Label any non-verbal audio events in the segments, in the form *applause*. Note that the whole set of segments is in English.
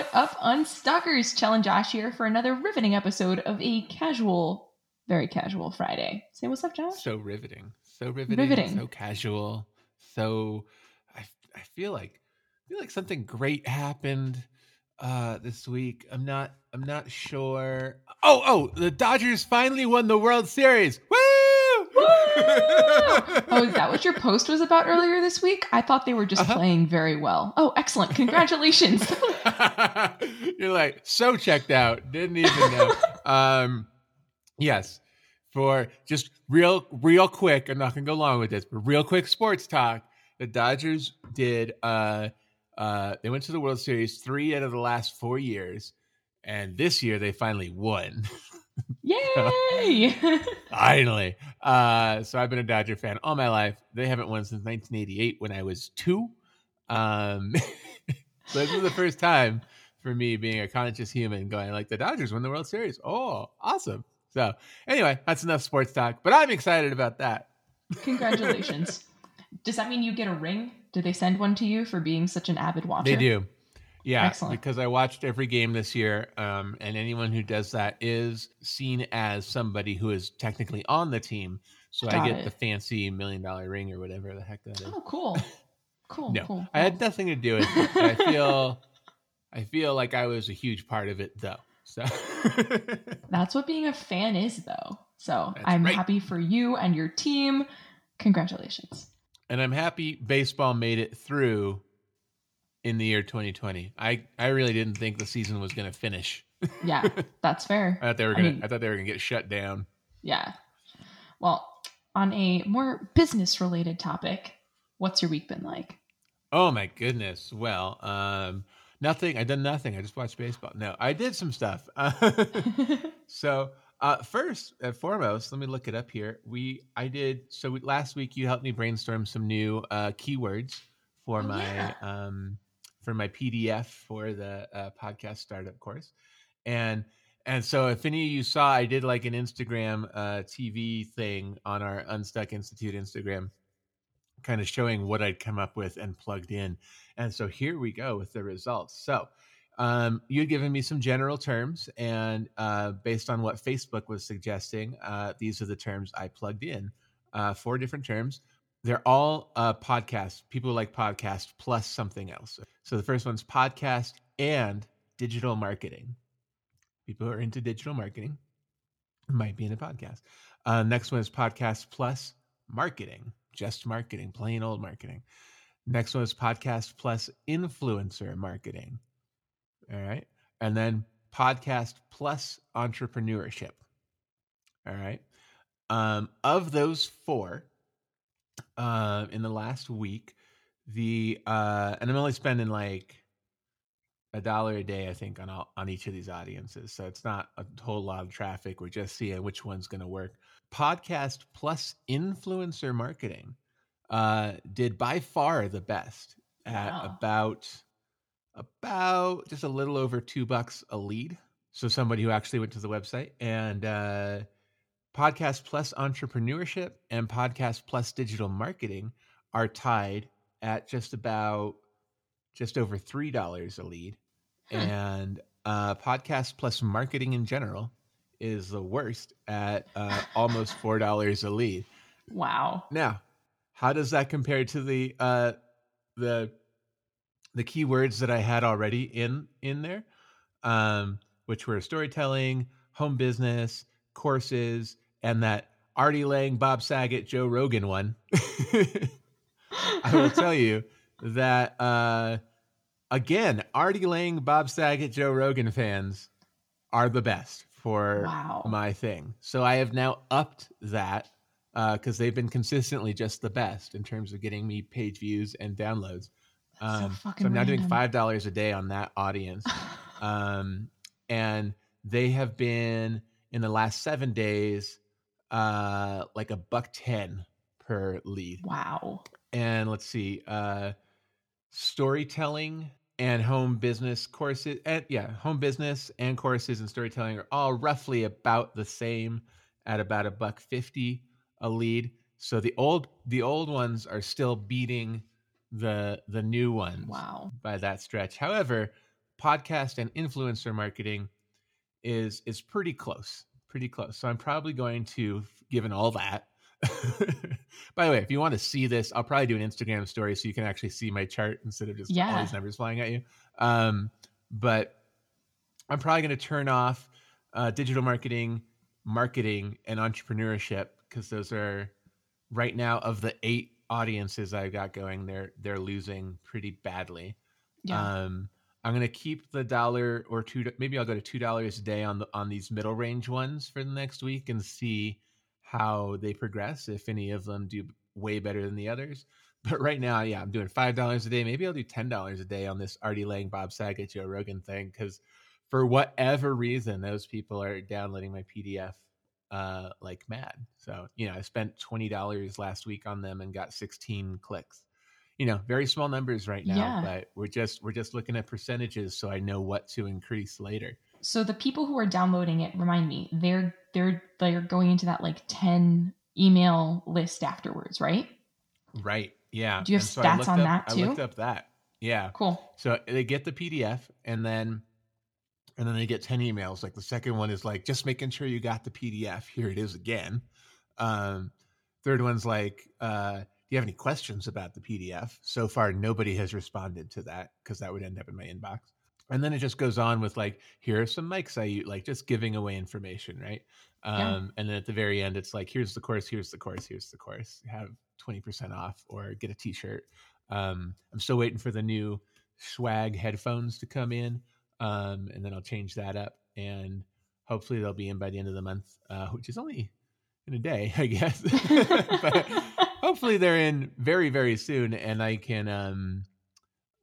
What up, Unstuckers? Chell and Josh here for another riveting episode of a casual, very casual Friday. Say what's up, Josh? So riveting, so riveting, Riveting. so casual, so I, I feel like I feel like something great happened uh this week. I'm not I'm not sure. Oh oh, the Dodgers finally won the World Series. Woo! *laughs* oh, is that what your post was about earlier this week? I thought they were just Uh-huh. playing very well. Oh, excellent. Congratulations. *laughs* You're like so checked out. Didn't even know. *laughs* um, yes, for just real, real quick. I'm not gonna go long with this, but real quick sports talk. The Dodgers did. Uh, uh, they went to the World Series three out of the last four years, and this year they finally won. Yay! *laughs* *laughs* finally. Uh, so I've been a Dodger fan all my life. They haven't won since 1988 when I was two. Um, *laughs* so this is the first time for me being a conscious human going like the Dodgers won the World Series. Oh, awesome. So anyway, that's enough sports talk, but I'm excited about that. Congratulations. Does that mean you get a ring? Did they send one to you for being such an avid watcher? They do. Yeah, Excellent. because I watched every game this year, um, and anyone who does that is seen as somebody who is technically on the team. So I get it. the fancy million dollar ring or whatever the heck that is. Oh, cool. Cool. no, cool. I had nothing to do with it. I *laughs* feel, I feel like I was a huge part of it, though. So *laughs* That's what being a fan is, though. So That's I'm right. happy for you and your team. Congratulations. and I'm happy baseball made it through in the year 2020. I I really didn't think the season was going to finish. *laughs* Yeah, that's fair. I thought they were going to. mean- I thought they were going to get shut down. Yeah. Well, on a more business related topic, what's your week been like? Oh my goodness. Well, um, nothing. I done nothing. I just watched baseball. No, I did some stuff. *laughs* so, uh, first and foremost, let me look it up here. We, I did. So we, last week you helped me brainstorm some new uh, keywords for Oh, my yeah. um, for my PDF for the uh, podcast startup course, and and so if any of you saw, I did like an Instagram uh, TV thing on our Unstuck Institute Instagram kind of showing what I'd come up with and plugged in. And so here we go with the results. So um, you'd given me some general terms, and uh, based on what Facebook was suggesting, uh, these are the terms I plugged in. Uh, four different terms. They're all uh, podcast. People like podcast plus something else. So the first one's podcast and digital marketing. People who are into digital marketing might be in a podcast. Uh, next one is podcast plus marketing, just marketing, plain old marketing. Next one is podcast plus influencer marketing. All right. And then podcast plus entrepreneurship. All right. Um, of those four, uh, in the last week, the uh, and I'm only spending like a dollar a day, I think, on all, on each of these audiences. So it's not a whole lot of traffic. We're just seeing which one's going to work. Podcast plus influencer marketing uh, did by far the best at Wow. about about just a little over two bucks a lead. So somebody who actually went to the website and uh, podcast plus entrepreneurship and podcast plus digital marketing are tied at just about just over three dollars a lead Hmm. and uh, podcast plus marketing in general is the worst at uh, almost four dollars a lead. Wow. Now, how does that compare to the uh, the the keywords that I had already in in there, um, which were storytelling, home business, courses, and that Artie Lange, Bob Saget, Joe Rogan one? *laughs* I will tell you that uh, again, Artie Lange, Bob Saget, Joe Rogan fans are the best for Wow. my thing. So I have now upped that because they've been consistently just the best in terms of getting me page views and downloads. That's so Um, fucking I'm now doing five dollars a day on that audience, *laughs* um, and they have been in the last seven days uh, like a buck ten per lead wow. and let's see uh storytelling and home business courses and yeah home business and courses and storytelling are all roughly about the same at about a buck 50 a lead so the old the old ones are still beating the the new ones Wow. by that stretch however podcast and influencer marketing is is pretty close, pretty close. So I'm probably going to, given all that. *laughs* By the way, if you want to see this, I'll probably do an Instagram story so you can actually see my chart instead of just all these numbers flying at you. Um, but I'm probably going to turn off uh, digital marketing, marketing, and entrepreneurship because those are right now of the eight audiences I've got going. They're they're losing pretty badly. Yeah. Um, I'm gonna keep the dollar or two. Maybe I'll go to two dollars a day on the on these middle range ones for the next week and see how they progress. If any of them do way better than the others. *laughs* But right now, yeah, I'm doing five dollars a day. Maybe I'll do ten dollars a day on this Artie Lange, Bob Saget, Joe Rogan thing because for whatever reason, those people are downloading my PDF uh, like mad. So you know, I spent twenty dollars last week on them and got sixteen clicks. You know, very small numbers right now, Yeah. but we're just we're just looking at percentages, so I know what to increase later. so the people who are downloading it, remind me, they're they're they're going into that like 10 email list afterwards, right? Right? Yeah. Do you have And stats looked on up- that I too? looked up that. Yeah. Cool. So they get the PDF and then and then they get 10 emails. Like the second one is like just making sure you got the PDF. Here it is again. Um third one's like uh you have any questions about the PDF? So far nobody has responded to that because that would end up in my inbox. And then it just goes on with like here are some mics I use like just giving away information, right? Um Yeah. and then at the very end it's like here's the course, here's the course, here's the course. Have 20% off or get a t-shirt. Um I'm still waiting for the new swag headphones to come in um, and then i'll change that up and hopefully they'll be in by the end of the month uh, which is only in a day *laughs* i guess *laughs* but hopefully they're in very very soon and i can um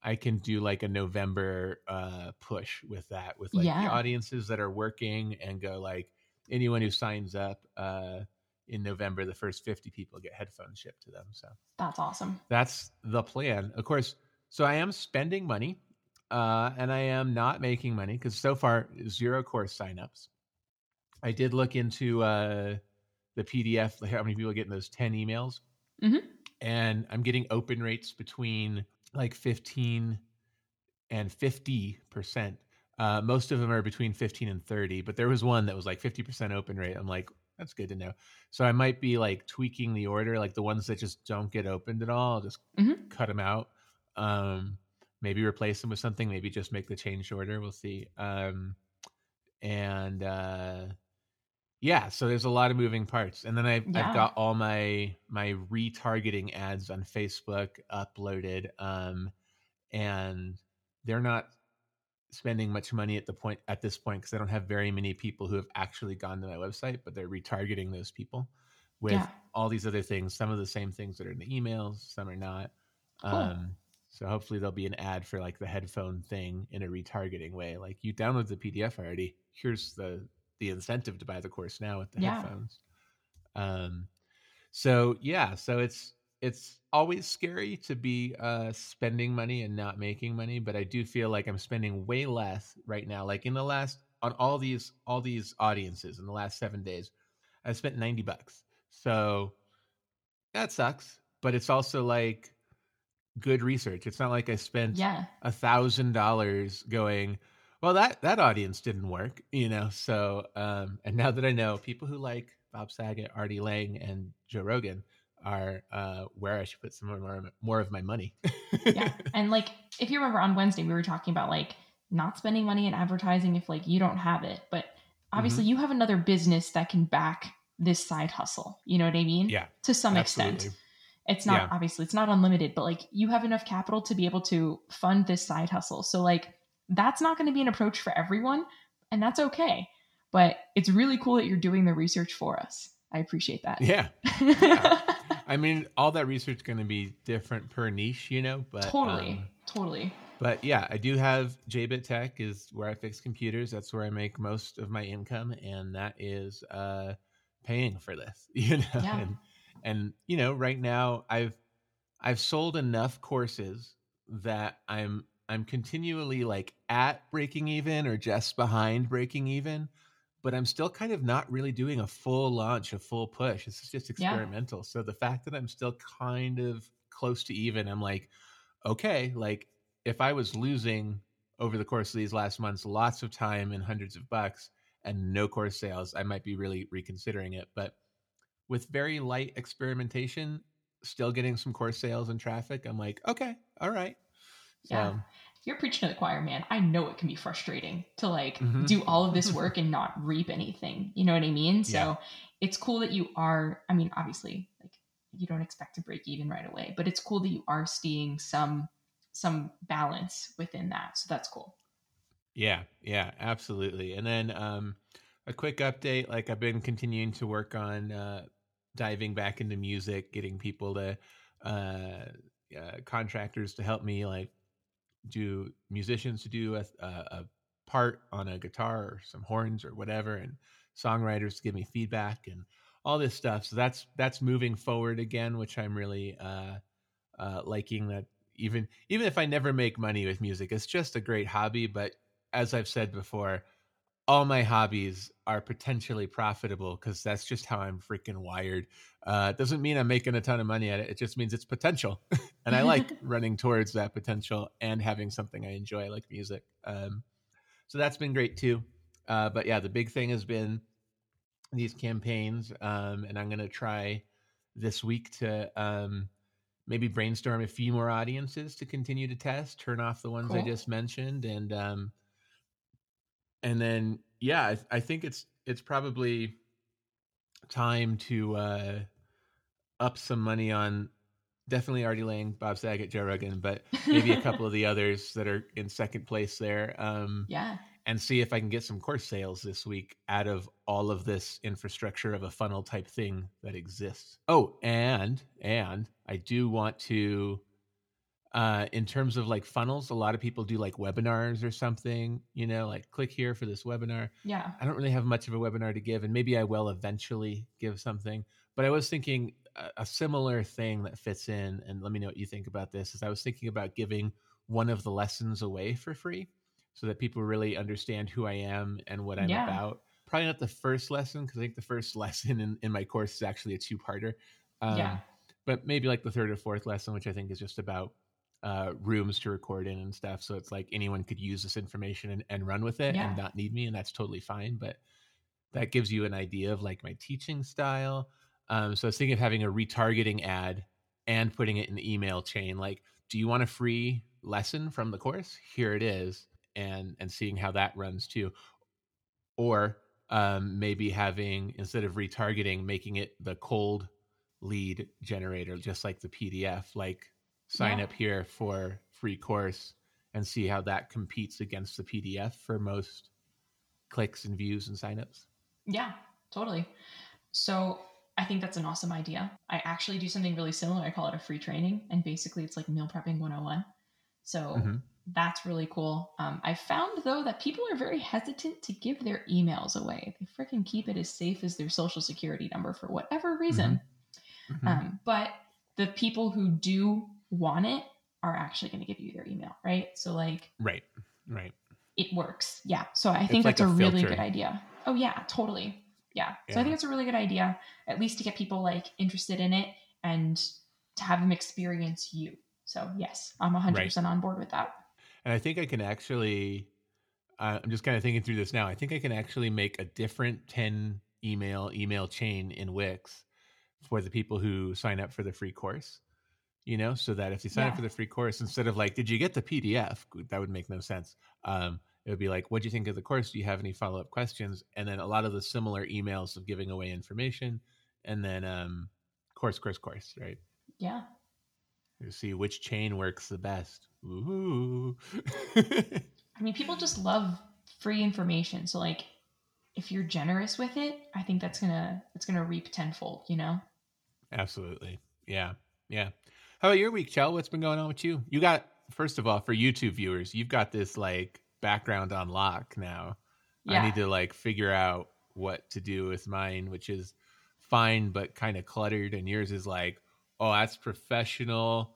i can do like a november uh push with that with like Yeah. the audiences that are working and go like anyone who signs up uh in november the first 50 people get headphones shipped to them so That's awesome. that's the plan. Of course, so I am spending money uh, and I am not making money because so far, zero course signups. I did look into uh, the PDF, like how many people get in those 10 emails. Mhm. And I'm getting open rates between like 15 and 50%. Uh, most of them are between 15 and 30, but there was one that was like 50% open rate. I'm like, that's good to know. So I might be like tweaking the order, like the ones that just don't get opened at all. I'll just Mhm. cut them out. Um, maybe replace them with something. Maybe just make the change order. We'll see. Um, and uh, yeah, so there's a lot of moving parts. And then I've, Yeah. I've got all my my retargeting ads on Facebook uploaded, um, and they're not spending much money at the point at this point because I don't have very many people who have actually gone to my website, but they're retargeting those people with Yeah. all these other things. Some of the same things that are in the emails, some are not. Cool. Um, so hopefully there'll be an ad for like the headphone thing in a retargeting way. Like you download the PDF already. Here's the the incentive to buy the course now with the Yeah. headphones. Um, so yeah, so it's it's always scary to be uh, spending money and not making money, but I do feel like I'm spending way less right now. Like in the last on all these all these audiences in the last seven days, I spent ninety bucks. So that sucks, but it's also like good research. It's not like I spent a thousand dollars going well that that audience didn't work you know so um and now that i know people who like bob saget artie lange and joe rogan are uh where i should put some more more of my money Yeah. *laughs* and like if you remember on Wednesday we were talking about like not spending money in advertising if like you don't have it, but obviously Mm-hmm. you have another business that can back this side hustle. You know what I mean? yeah To some absolutely. extent. It's not Yeah. obviously it's not unlimited, but like you have enough capital to be able to fund this side hustle. So like that's not going to be an approach for everyone, and that's okay. But it's really cool that you're doing the research for us. I appreciate that. yeah Yeah. *laughs* i mean all that research is going to be different per niche you know but totally. um, totally. But yeah, I do have JBit Tech is where I fix computers. That's where I make most of my income, and that is uh, paying for this. *laughs* You know, Yeah. and and you know, right now I've I've sold enough courses that I'm I'm continually like at breaking even or just behind breaking even, but I'm still kind of not really doing a full launch, a full push. It's just Yeah. experimental. So the fact that I'm still kind of close to even, I'm like, okay, like if I was losing over the course of these last months lots of time and hundreds of bucks and no course sales, I might be really reconsidering it. But with very light experimentation, still getting some course sales and traffic, I'm like, okay, all right. So, yeah. You're preaching to the choir, man. I know it can be frustrating to like Mhm. do all of this *laughs* work and not reap anything. You know what I mean? So Yeah. it's cool that you are, I mean, obviously, like you don't expect to break even right away, but it's cool that you are seeing some some balance within that. So that's cool. Yeah, yeah, absolutely. And then um, a quick update like I've been continuing to work on uh, diving back into music, getting people to uh, uh, contractors to help me like do musicians to do a, a, a part on a guitar or some horns or whatever, and songwriters to give me feedback and all this stuff. So that's that's moving forward again, which I'm really uh, uh, liking. That even even if I never make money with music, it's just a great hobby. But as I've said before, all my hobbies are potentially profitable because that's just how I'm freaking wired. Uh, it doesn't mean I'm making a ton of money at it. It just means it's potential, *laughs* and I like *laughs* running towards that potential and having something I enjoy like music. Um, so that's been great too. Uh, but yeah, the big thing has been these campaigns, um, and I'm gonna try this week to um, maybe brainstorm a few more audiences to continue to test, turn off the ones I just mentioned, and um, and then yeah, I, I think it's it's probably time to uh, up some money on definitely Artie Lange Bob Saget, Joe Rogan, but maybe a couple of *laughs* the others that are in second place there. Um, Yeah. and see if I can get some course sales this week out of all of this infrastructure of a funnel type thing that exists. Oh, and and I do want to uh in terms of like funnels, a lot of people do like webinars or something, you know, like click here for this webinar. Yeah. I don't really have much of a webinar to give, and maybe I will eventually give something. But I was thinking a, a similar thing that fits in, and let me know what you think about this. Is I was thinking about giving one of the lessons away for free, so that people really understand who I am and what I'm Yeah. about. Probably not the first lesson because I think the first *laughs* lesson in, in my course is actually a two-parter. Um, Yeah. But maybe like the third or fourth lesson, which I think is just about uh, rooms to record in and stuff. So it's like anyone could use this information and, and run with it Yeah. and not need me, and that's totally fine. But that gives you an idea of like my teaching style. Um, so I was thinking of having a retargeting ad and putting it in the email chain. Like, do you want a free lesson from the course? Here it is, and and seeing how that runs too. Or um, maybe having instead of retargeting, making it the cold lead generator, just like the PDF. Like, sign Yeah. up here for free course and see how that competes against the PDF for most clicks and views and signups. Yeah, totally. So I think that's an awesome idea. I actually do something really similar. I call it a free training, and basically it's like meal prepping 101. So Mhm. that's really cool. Um, I found though that people are very hesitant to give their emails away. They freaking keep it as safe as their social security number for whatever reason. Mhm. Um, but the people who do want it are actually going to give you their email, right? So like Right, right. it works. Yeah. So I think like that's a, a really good idea. Oh yeah, totally. Yeah. So I think it's a really good idea, at least to get people like interested in it and to have them experience you. So yes, I'm 100% on board with that. And I think I can actually, uh, I'm just kind of thinking through this now. I think I can actually make a different 10 email email chain in Wix for the people who sign up for the free course. You know, so that if they sign up for the free course, instead of like, did you get the PDF? That would make no sense. Um, it would be like, what do you think of the course? Do you have any follow up questions? And then a lot of the similar emails of giving away information, and then um, course, course, course, right? Yeah. To see which chain works the best. Ooh. *laughs* I mean, people just love free information. So like if you're generous with it, I think that's to it's going to reap tenfold, you know? Absolutely. Yeah. Yeah. How about your week, Chell? What's been going on with you? You got first of all, for YouTube viewers, you've got this like background on lock now. Yeah. I need to like figure out what to do with mine, which is fine but kind of cluttered, and yours is like, oh, that's professional,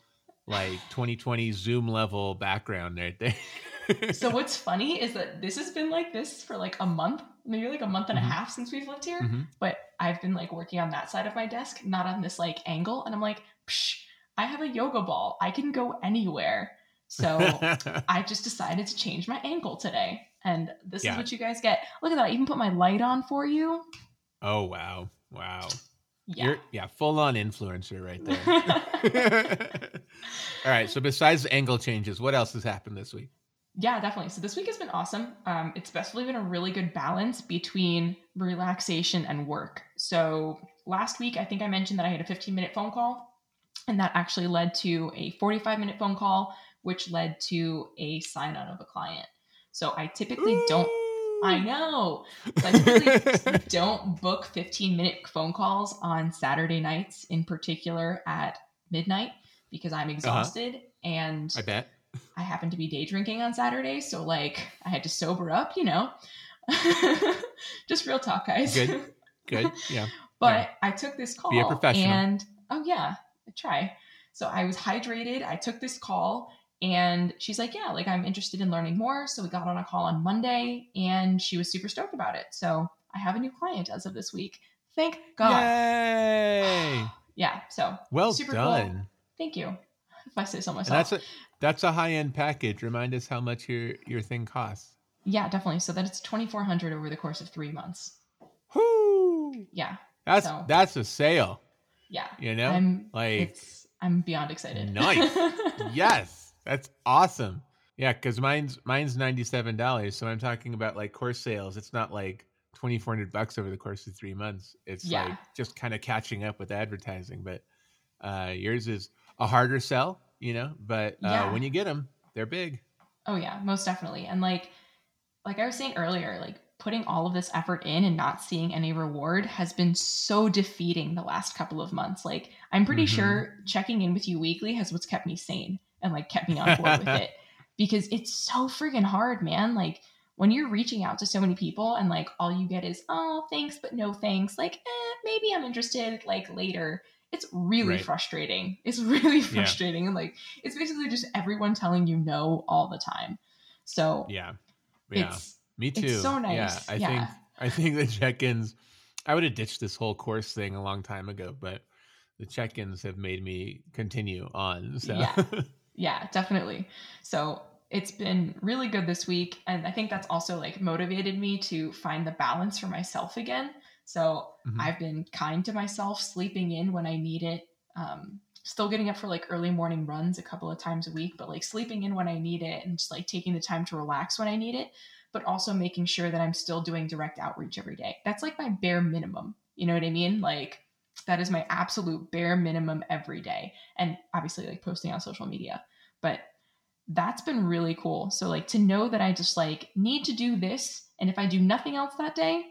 like *sighs* 2020 Zoom level background right there. *laughs* so what's funny is that this has been like this for like a month, maybe like a month and Mhm. a half since we've lived here. Mhm. But I've been like working on that side of my desk, not on this like angle. And I'm like, Psh, I have a yoga ball. I can go anywhere. So *laughs* I just decided to change my ankle today. And this Yeah. is what you guys get. Look at that. I even put my light on for you. oh wow, wow. Yeah. You're yeah, full on influencer right there. *laughs* *laughs* All right. So besides angle changes, what else has happened this week? Yeah, definitely. So this week has been awesome. Um, it's definitely been a really good balance between relaxation and work. So last week, I think I mentioned that I had a 15 minute phone call, and that actually led to a 45 minute phone call, which led to a sign on of a client. So I typically don't. I know. So I typically *laughs* don't book 15 minute phone calls on Saturday nights, in particular at midnight, because I'm uh-huh. exhausted and I bet. I happen to be day drinking on Saturday, so like I had to sober up, you know. *laughs* Just real talk, guys. Good. *laughs* Good. Yeah. but Yeah. I took this call Be a professional. and oh yeah, try. So I was hydrated. I took this call and she's like, "Yeah, like I'm interested in learning more." So we got on a call on Monday and she was super stoked about it. So I have a new client as of this week. Thank God. Yay! *gasps* Yeah, so Well Super cool. done. thank you. *laughs* If I say so And myself. that's a that's a high end package. Remind us how much your your thing costs. yeah, definitely. So that it's 2400 over the course of 3 months. Whoo! Yeah. That's So- that's a sale. Yeah. You know, I'm like it's I'm beyond excited. Nice. *laughs* yes, that's awesome. Yeah, because mine's mine's ninety seven dollars. So I'm talking about like course sales. It's not like twenty four hundred bucks over the course of three months. It's Yeah. like just kind of catching up with advertising. But uh, yours is a harder sell, you know. But uh, Yeah. when you get them, they're big. Oh yeah, most definitely. And like like I was saying earlier, like putting all of this effort in and not seeing any reward has been so defeating the last couple of months. Like I'm pretty Mhm. sure checking in with you weekly has what's kept me sane and like kept me on board with it *laughs* because it's so friggin' hard, man. Like when you're reaching out to so many people and like all you get is oh thanks but no thanks like eh, maybe i'm interested like later it's really Right. frustrating it's *laughs* really frustrating and like it's basically just everyone telling you no all the time so Yeah, yeah. it's Me too. it's so nice. Yeah, I Yeah. think I think the check-ins. I would have ditched this whole course thing a long time ago, but the check-ins have made me continue on. So Yeah. *laughs* yeah definitely so it's been really good this week and i think that's also like motivated me to find the balance for myself again so Mhm. i've been kind to myself sleeping in when i need it um still getting up for like early morning runs a couple of times a week but like sleeping in when i need it and just like taking the time to relax when i need it but also making sure that i'm still doing direct outreach every day. That's like my bare minimum. You know what i mean? Like that is my absolute bare minimum every day. And obviously like posting on social media. But that's been really cool. So like to know that i just like need to do this and if i do nothing else that day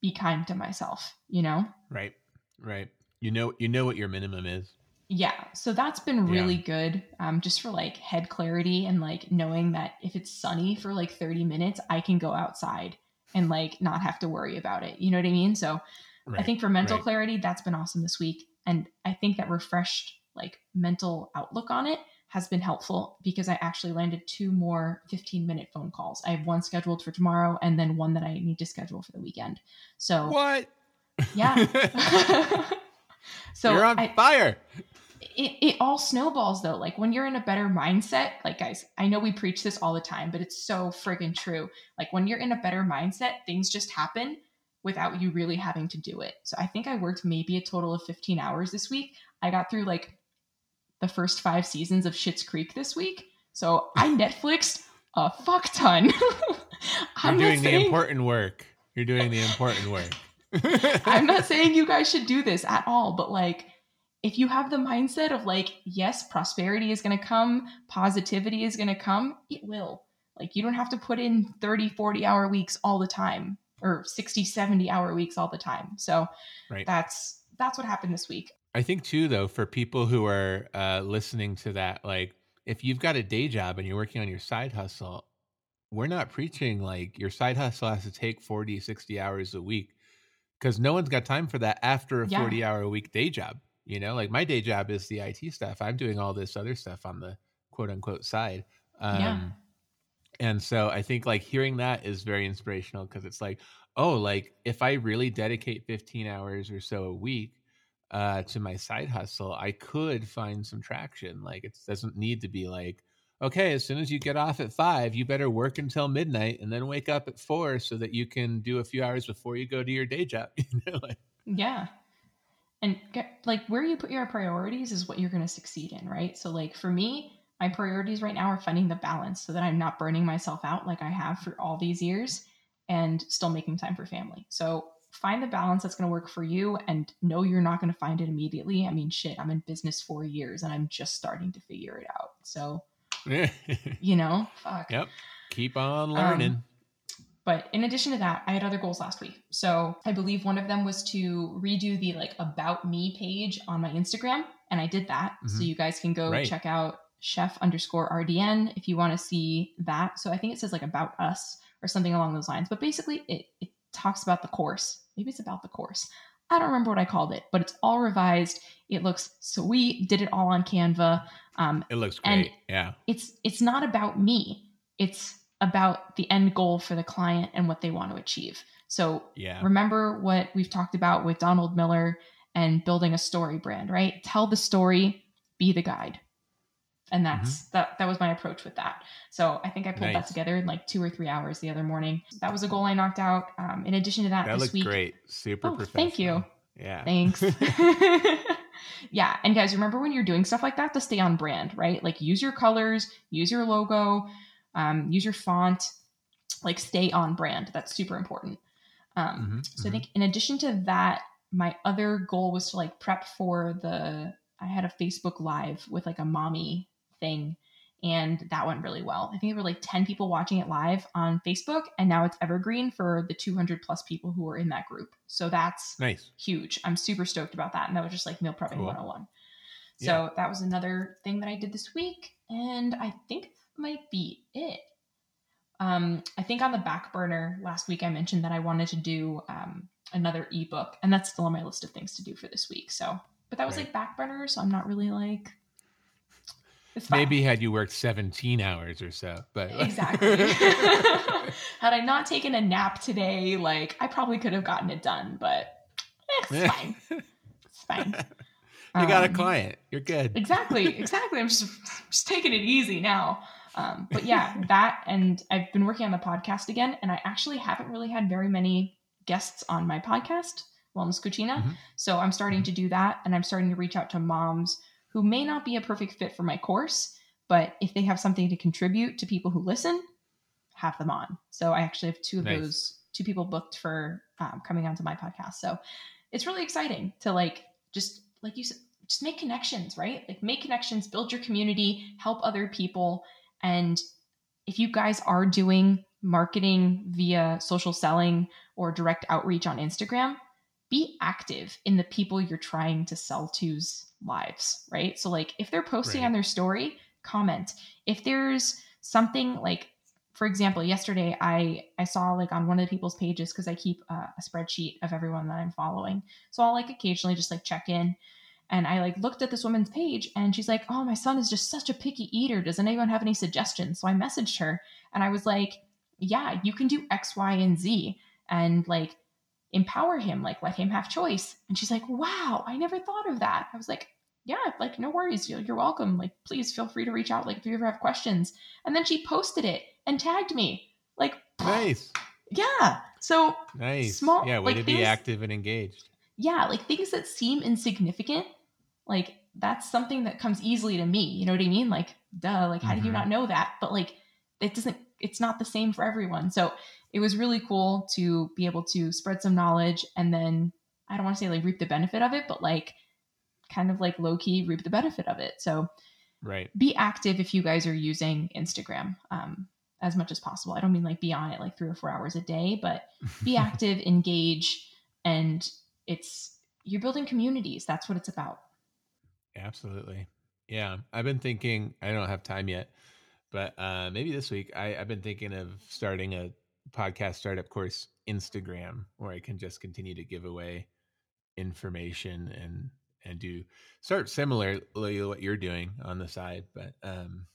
be kind to myself you know? Right, right. You know, you know what your minimum is. Yeah so that's been really good um, just for like head clarity and like knowing that if it's sunny for like 30 minutes i can go outside and like not have to worry about it you know what i mean so Right. I think for mental right. clarity, that's been awesome this week. And I think that refreshed like mental outlook on it has been helpful because I actually landed two more 15 minute phone calls. I have one scheduled for tomorrow and then one that I need to schedule for the weekend. So what? yeah. *laughs* *laughs* so You're on I- fire. it, it all snowballs though. Like when you're in a better mindset, like guys, I know we preach this all the time, but it's so friggin' true. Like when you're in a better mindset, things just happen without you really having to do it. So I think I worked maybe a total of 15 hours this week. I got through like the first five seasons of Schitt's Creek this week. So I *laughs* Netflixed a fuck ton. *laughs* You're I'm not doing the saying- important work. You're doing the important work. *laughs* I'm not saying you guys should do this at all, but like if you have the mindset of like, yes, prosperity is going to come, positivity is going to come, it will. Like you don't have to put in 30, 40 hour weeks all the time or 60, 70 hour weeks all the time. So Right. that's that's what happened this week. I think too, though, for people who are uh, listening to that, like if you've got a day job and you're working on your side hustle, we're not preaching like your side hustle has to take 40, 60 hours a week because no one's got time for that after a Yeah. 40 hour a week day job. You know, like my day job is the IT stuff. I'm doing all this other stuff on the quote unquote side. Um, Yeah. And so I think like hearing that is very inspirational because it's like, oh, like if I really dedicate 15 hours or so a week uh, to my side hustle, I could find some traction. Like it doesn't need to be like okay, as soon as you get off at five, you better work until midnight and then wake up at four so that you can do a few hours before you go to your day job. *laughs* like, Yeah. And get, like where you put your priorities is what you're going to succeed in, right? So like for me, my priorities right now are finding the balance so that I'm not burning myself out like I have for all these years and still making time for family. So find the balance that's going to work for you and know you're not going to find it immediately. I mean, shit, I'm in business 4 years and I'm just starting to figure it out. So, *laughs* you know, fuck. yep. Keep on learning. Um, but in addition to that, I had other goals last week. So I believe one of them was to redo the like about me page on my Instagram. And I did that. So Mhm. you guys can go Right. check out chef underscore RDN if you want to see that. So I think it says like about us or something along those lines. But basically it, it talks about the course. Maybe it's about the course. I don't remember what I called it, but it's all revised. It looks sweet. Did it all on Canva. Um, it looks and- great. yeah. it's it's not about me it's about the end goal for the client and what they want to achieve so Yeah. remember what we've talked about with donald miller and building a story brand right tell the story be the guide and that's that that was my approach with that so i think i pulled that Mm-hmm. Together in like two or three hours the other morning that was a goal i knocked out um, in addition to that, That this looked week great. Super Oh, thank you. Yeah. Thanks. *laughs* *laughs* yeah. And guys, remember when you're doing stuff like that to stay on brand, right? Like use your colors, use your logo, um, use your font, like stay on brand. That's super important. Um, Mhm, so I think in addition to that, my other goal was to like prep for the, I had a Facebook live with like a mommy thing and that went really well. I think there were like 10 people watching it live on Facebook and now it's evergreen for the 200 plus people who are in that group. So that's Nice. huge. I'm super stoked about that. And that was just like meal prepping Cool. 101. So that was another thing that I did this week. And I think that might be it. Um, I think on the back burner last week, I mentioned that I wanted to do um, another ebook, and that's still on my list of things to do for this week. So, but that was Right. like back burner, so I'm not really like. Maybe had you worked 17 hours or so, but *laughs* Exactly. *laughs* Had I not taken a nap today, like I probably could have gotten it done, but eh, it's *laughs* fine. It's fine. you got a Um, client. You're good. Exactly, exactly. I'm just just taking it easy now. Um, but yeah, that and I've been working on the podcast again, and I actually haven't really had very many guests on my podcast, Wellness Cucina. Mhm. So I'm starting to do that, and I'm starting to reach out to moms who may not be a perfect fit for my course, but if they have something to contribute to people who listen, have them on. So I actually have two of Nice. those two people booked for um, coming onto my podcast. So it's really exciting to like just like you said, just make connections, right? Like make connections, build your community, help other people, and if you guys are doing marketing via social selling or direct outreach on Instagram, be active in the people you're trying to sell to's lives, right? So like if they're posting Right. on their story, comment. If there's something like for example, yesterday I I saw like on one of the people's pages because I keep uh, a spreadsheet of everyone that I'm following. So I'll like occasionally just like check in and I like looked at this woman's page and she's like, "Oh, my son is just such a picky eater. Does anyone have any suggestions?" So I messaged her and I was like, "Yeah, you can do X, Y, and Z and like empower him, like let him have choice." And she's like, "Wow, I never thought of that." I was like, "Yeah, like no worries. You're, you're welcome. Like please feel free to reach out like if you ever have questions." And then she posted it and tagged me. Like, *laughs* Nice. yeah. So Nice. Small- yeah, way like to be things- active and engaged. yeah, like things that seem insignificant, like that's something that comes easily to me. You know what I mean? Like, duh, like how do you mm-hmm. not know that? But like it doesn't it's not the same for everyone. So it was really cool to be able to spread some knowledge and then I don't want to say like reap the benefit of it, but like kind of like low key reap the benefit of it. So Right. be active if you guys are using Instagram um, as much as possible. I don't mean like be on it like three or four hours a day, but *laughs* be active, engage, and it's you're building communities. That's what it's about. Absolutely. Yeah. I've been thinking, I don't have time yet, but uh, maybe this week I, I've been thinking of starting a podcast startup course Instagram where I can just continue to give away information and and do start similarly what you're doing on the side. But um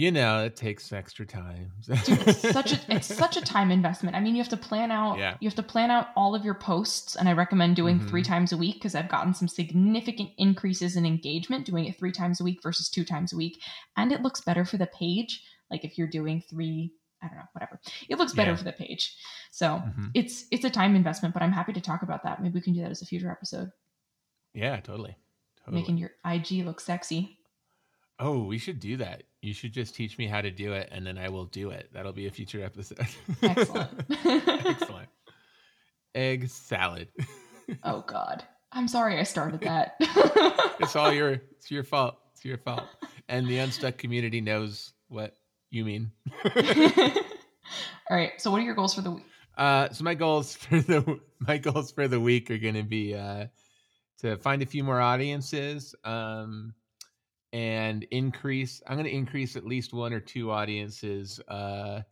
you know, it takes extra time. Dude, it's *laughs* such a it's such a time investment. I mean, you have to plan out Yeah. you have to plan out all of your posts, and I recommend doing Mhm. three times a week because I've gotten some significant increases in engagement doing it three times a week versus two times a week, and it looks better for the page. Like if you're doing three, I don't know, whatever, it looks better Yeah. for the page. So Mhm. it's it's a time investment, but I'm happy to talk about that. Maybe we can do that as a future episode, Yeah, totally. Totally. making your IG look sexy. Oh, we should do that. You should just teach me how to do it, and then I will do it. That'll be a future episode. Excellent. *laughs* *laughs* Excellent. Egg salad. oh God, I'm sorry I started that. *laughs* it's all your. It's your fault. It's your fault. And the unstuck community knows what you mean. All right. So, what are your goals for the week? Uh, so my goals for the my goals for the week are going to be uh, to find a few more audiences um, and increase. I'm going to increase at least one or two audiences uh,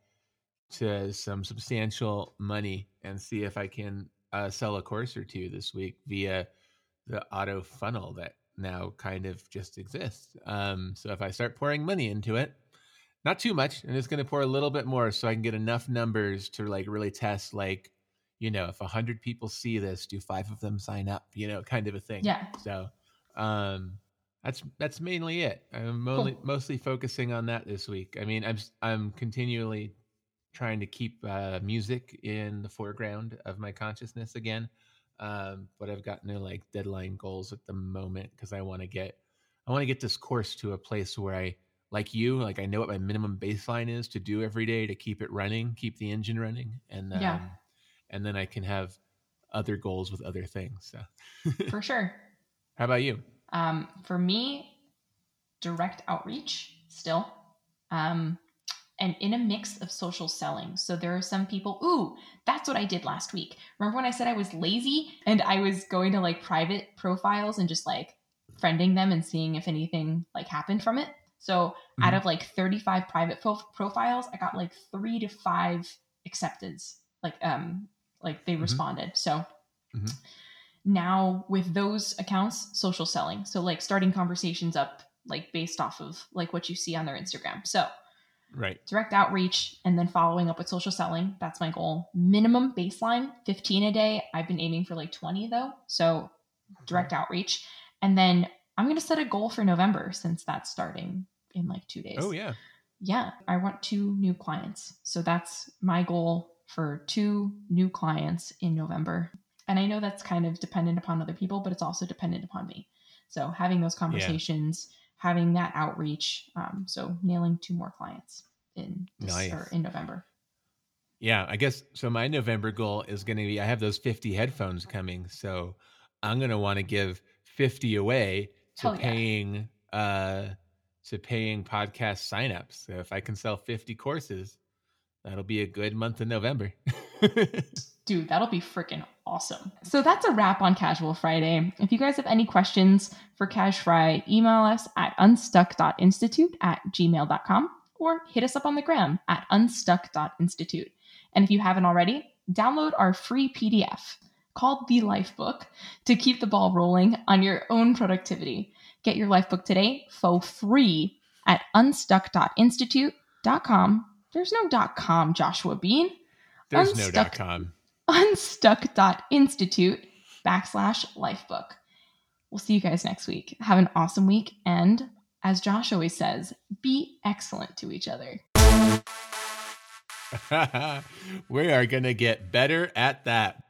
to some substantial money and see if I can uh, sell a course or two this week via the auto funnel that now kind of just exists. Um, so if I start pouring money into it, not too much, and it's going to pour a little bit more so I can get enough numbers to like really test, like, you know, if a hundred people see this, do five of them sign up? You know, kind of a thing. Yeah. So, um, that's that's mainly it. I'm only, Cool. mostly focusing on that this week. I mean, I'm I'm continually trying to keep uh, music in the foreground of my consciousness again. Um, but I've got no like deadline goals at the moment because I want to get I want to get this course to a place where I like you like I know what my minimum baseline is to do every day to keep it running, keep the engine running, and um, Yeah. and then I can have other goals with other things. So, For sure. *laughs* how about you? Um, for me, direct outreach still. Um, and in a mix of social selling. So there are some people, ooh, that's what I did last week. Remember when I said I was lazy and I was going to like private profiles and just like friending them and seeing if anything like happened from it? So out Mhm. of like 35 private pro- profiles, I got like three to five acceptance. Like, um, like they Mhm. responded. So Mhm. Now with those accounts, social selling. So like starting conversations up like based off of like what you see on their Instagram. So Right. direct outreach and then following up with social selling. That's my goal. Minimum baseline 15 a day. I've been aiming for like 20 though. So direct outreach. And then I'm going to set a goal for November since that's starting in like two days. Oh yeah. Yeah. I want two new clients. So that's my goal for two new clients in November. And I know that's kind of dependent upon other people, but it's also dependent upon me. So having those conversations, having that outreach. Um, so nailing two more clients in this, Nice. or in November. Yeah, I guess so. My November goal is going to be I have those 50 headphones coming. So I'm going to want to give 50 away to yeah. paying uh to paying podcast signups. So if I can sell 50 courses, that'll be a good month in November. *laughs* *laughs* Dude, that'll be freaking awesome. So that's a wrap on Casual Friday. If you guys have any questions for Cash Fry, email us at unstuck.institute at gmail.com or hit us up on the gram at unstuck.institute. And if you haven't already, download our free PDF called The Life Book to keep the ball rolling on your own productivity. Get your life book today for free at unstuck.institute.com. There's no com, Joshua Bean There's no dot Unstuck. com. unstuck.institute backslash lifebook. We'll see you guys next week. Have an awesome week. And as Josh always says, be excellent to each other. *laughs* we are going to get better at that.